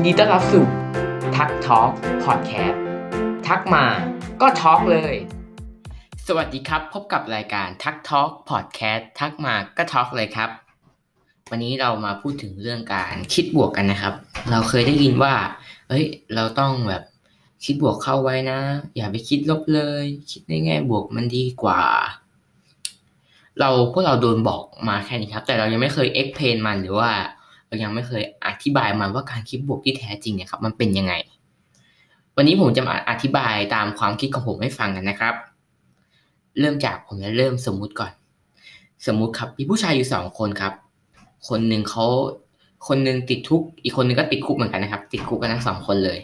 ยินดีต้อนรับสู่ทัก Talk Podcast ทักมาก็ talk เลย สวัสดีครับ พบกับรายการทัก Talk Podcast ทักมาก็ talk เลยครับ วันนี้เรามาพูดถึงเรื่องการคิดบวกกันนะครับ เราเคยได้ยินว่า เอ้ย เราต้องแบบคิดบวกเข้าไว้นะ อย่าไปคิดลบเลย คิดในแง่บวกมันดีกว่า เราพวกเราโดนบอกมาแค่นี้ครับ แต่เรายังไม่เคย explain มันหรือว่า เรายังไม่เคยอธิบายมันว่าการคิดบวกที่แท้จริงเนี่ยครับมันเป็นยังไง วันนี้ผมจะมาอธิบายตามความคิดของผมให้ฟังกันนะครับ เริ่มจากผมจะเริ่มสมมุติก่อน สมมุติครับมีผู้ชายอยู่สองคนครับ คนหนึ่งเขาคนหนึ่งติดทุกอีกคนหนึ่งก็ติดคุกเหมือนกันนะครับ ติดคุกกันทั้งสองคนเลย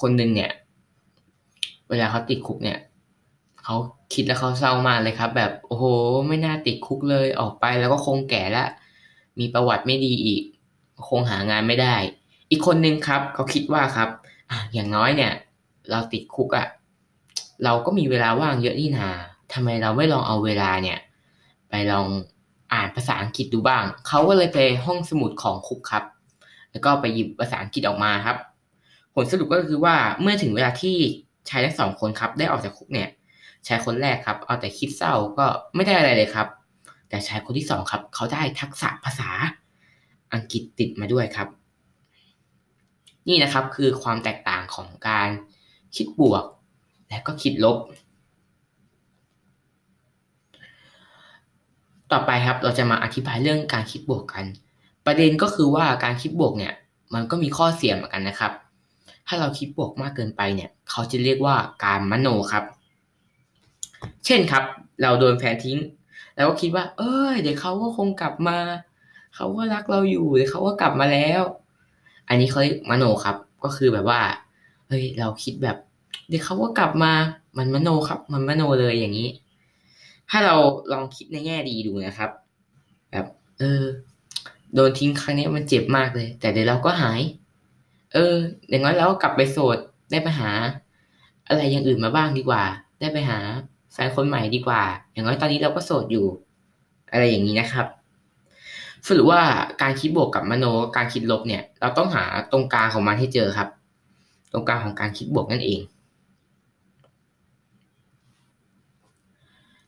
คนหนึ่งเนี่ย เวลาเขาติดคุกเนี่ยเขาคิดแล้วเขาเศร้ามากเลยครับ แบบโอ้โห ไม่น่าติดคุกเลยออกไปแล้วก็คงแก่ล้วมีประวัติไม่ดีอีก คงหางานไม่ได้ อีกคนนึงครับเขาคิดว่าครับออย่างน้อยเนี่ย เราติดคุกอะ่ะเราก็มีเวลาว่างเยอะนี่นาทำไมเราไม่ลองเอาเวลาเนี่ย ไปลองอ่านภาษาอังกฤษดูบ้าง เขาก็เลยไปห้องสมุดของคุกครับ แล้วก็ไปหยิบภาษาอังกฤษออกมาครับ ผลสรุปก็คือว่าเมื่อถึงเวลาที่ชายทั้งสองคนครับ ได้ออกจากคุกเนี่ย ชายคนแรกครับ เอาแต่คิดเศร้าก็ไม่ได้อะไรเลยครับ แต่ชายคนที่สองครับ เขาได้ทักษะภาษา อังกฤษติดมาด้วยครับ นี่นะครับคือความแตกต่างของการคิดบวก และก็คิดลบ ต่อไปครับเราจะมาอธิบายเรื่องการคิดบวกกัน ประเด็นก็คือว่าการคิดบวกเนี่ยมันก็มีข้อเสียเหมือนกันนะครับ ถ้าเราคิดบวกมากเกินไปเนี่ย เขาจะเรียกว่าการมโนครับ เช่นครับ เราโดนแฟนทิ้ง แล้วก็คิดว่า เอ้ย เดี๋ยวเขาก็คงกลับมา เขาก็รักเราอยู่เดี๋ยวเขาก็กลับมาแล้ว อันนี้เขาเรียกมโนครับ ก็คือแบบว่าเฮ้ยเราคิดแบบ เดี๋ยวเขาก็กลับมามันมโนครับ มันมโนเลยอย่างนี้ ถ้าเราลองคิดในแง่ดีดูนะครับ แบบ เออ โดนทิ้งครั้งนี้มันเจ็บมากเลย แต่เดี๋ยวเราก็หาย เอออย่างน้อยเราก็กลับไปโสดได้ไปหา อะไรอย่างอื่นมาบ้างดีกว่า ได้ไปหาแฟนคนใหม่ดีกว่า อย่างน้อยตอนนี้เราก็โสดอยู่ อะไรอย่างนี้นะครับ สรุปว่าการคิดบวกกับมโนการคิดลบเนี่ย เราต้องหาตรงกลางของมันให้เจอครับ ตรงกลางของการคิดบวกนั่นเอง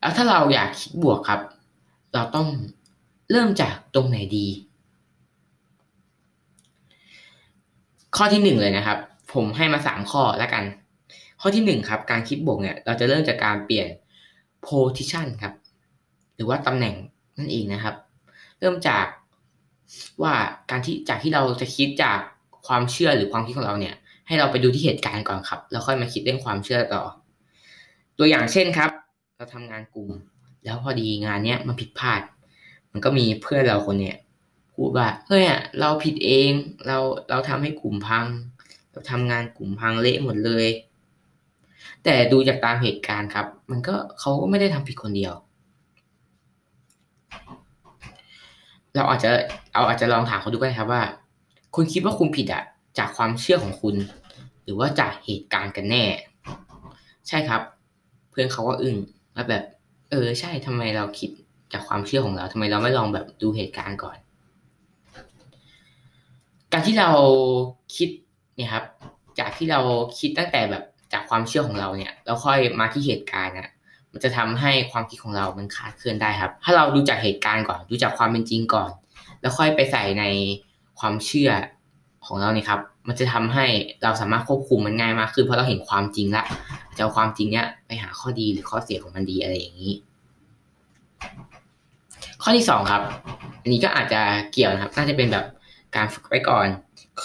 แล้วถ้าเราอยากคิดบวกครับ เราต้องเริ่มจากตรงไหนดี ข้อที่หนึ่งเลยนะครับ ผมให้มาสามข้อแล้วกัน ข้อที่หนึ่งครับ การคิดบวกเนี่ย เราจะเริ่มจากการเปลี่ยน position ครับ หรือว่าตำแหน่งนั่นเองนะครับ เริ่มจากว่าการที่จากที่เราจะคิดจากความเชื่อหรือความคิดของเราเนี่ย ให้เราไปดูที่เหตุการณ์ก่อนครับ แล้วค่อยมาคิดเรื่องความเชื่อต่อ ตัวอย่างเช่นครับ เราทำงานกลุ่ม แล้วพอดีงานเนี้ยมันผิดพลาด มันก็มีเพื่อนเราคนเนี้ยพูดว่าเฮ้ยเราผิดเองเราเราทำให้กลุ่มพัง เราทำงานกลุ่มพังเละหมดเลย แต่ดูจากตามเหตุการณ์ครับ มันก็เขาก็ไม่ได้ทำผิดคนเดียว เราอาจจะเอาอาจจะลองถามเขาดูก็ได้ครับว่า คุณคิดว่าคุณผิดอะจากความเชื่อของคุณ หรือว่าจากเหตุการณ์กันแน่ ใช่ครับ เพื่อนเขาก็อึ้งว่าแบบ เออ ใช่ทำไมเราคิดจากความเชื่อของเราทำไมเราไม่ลองแบบดูเหตุการณ์ก่อน การที่เราคิดเนี่ยครับ จากที่เราคิดตั้งแต่แบบจากความเชื่อของเราเนี่ยแล้วค่อยมาที่เหตุการณ์อะ มันจะทำให้ความคิดของเรามันขาดเคลื่อนได้ครับ ถ้าเราดูจากเหตุการณ์ก่อน ดูจากความเป็นจริงก่อน แล้วค่อยไปใส่ในความเชื่อของเราเนี่ยครับ มันจะทำให้เราสามารถควบคุมมันง่ายมากขึ้นเพราะเราเห็นความจริงละจะเอาความจริงเนี้ยไปหาข้อดีหรือข้อเสียของมันดีอะไรอย่างนี้ ข้อที่สองครับ อันนี้ก็อาจจะเกี่ยวนะครับ น่าจะเป็นแบบการฝึกไว้ก่อน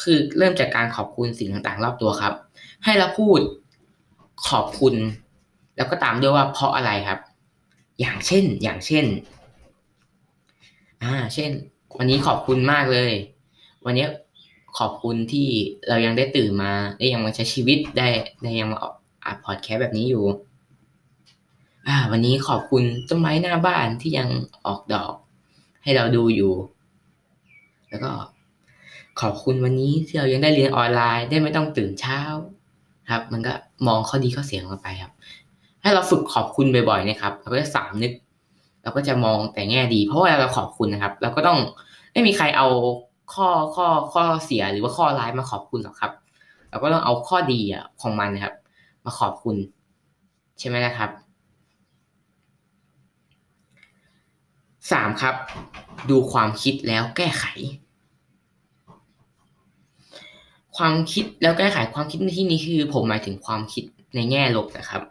คือเริ่มจากการขอบคุณสิ่งต่างๆ รอบตัวครับ ให้เราพูดขอบคุณ แล้วก็ตามด้วยว่าเพราะอะไรครับ อย่างเช่นอย่างเช่น อ่า เช่น วันนี้ขอบคุณมากเลย วันนี้ขอบคุณที่เรายังได้ตื่นมา ได้ยังมาใช้ชีวิตได้ได้ยังมาอัดพอดแคสต์แบบนี้อยู่ อ่า วันนี้ขอบคุณต้นไม้หน้าบ้านที่ยังออกดอก ให้เราดูอยู่ แล้วก็ขอบคุณวันนี้ที่เรายังได้เรียนออนไลน์ได้ไม่ต้องตื่นเช้า ครับ มันก็มองข้อดีข้อเสียของเราไปครับ ให้เราฝึกขอบคุณบ่อยๆนะครับเราก็จะสามนึกเราก็จะมองแต่แง่ดี เพราะว่าเราขอบคุณนะครับ เราก็ต้องไม่มีใครเอาข้อข้อข้อเสียหรือว่าข้อร้ายมาขอบคุณหรอกครับ เราก็ต้องเอาข้อดีอของมันนะครับ มาขอบคุณ ใช่ไหมนะครับสามครับ ดูความคิดแล้วแก้ไข ความคิดแล้วแก้ไขความคิดในที่นี้คือ ผมหมายถึงความคิดในแง่ลบนะครับ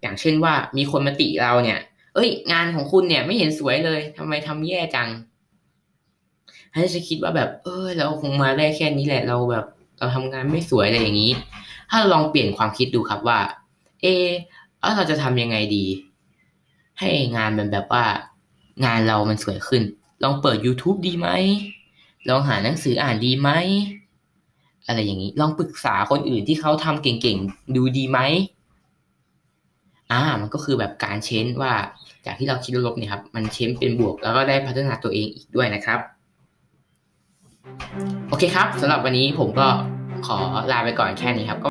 อย่างเช่นว่ามีคนมาติเราเนี่ย เอ้ย งานของคุณเนี่ยไม่เห็นสวยเลยทำไมทำแย่จังให้จะคิดว่าแบบ เออเราคงมาได้แค่นี้แหละ เราแบบ เราทำงานไม่สวยอะไรอย่างนี้ ถ้าลองเปลี่ยนความคิดดูครับว่า เออเราจะทำยังไงดี ให้งานมันแบบว่า งานเรามันสวยขึ้น ลองเปิด YouTube ดีไหมลองหาหนังสืออ่านดีไหมอะไรอย่างนี้ ลองปรึกษาคนอื่นที่เขาทำเก่งๆ ดูดีไหม อ่า มันก็คือแบบการเช้นว่าจากที่เราคิดลบเนี่ยครับ มันเช้นเป็นบวก แล้วก็ได้พัฒนาตัวเองอีกด้วยนะครับ โอเคครับสำหรับวันนี้ผมก็ขอลาไปก่อนแค่นี้ครับก็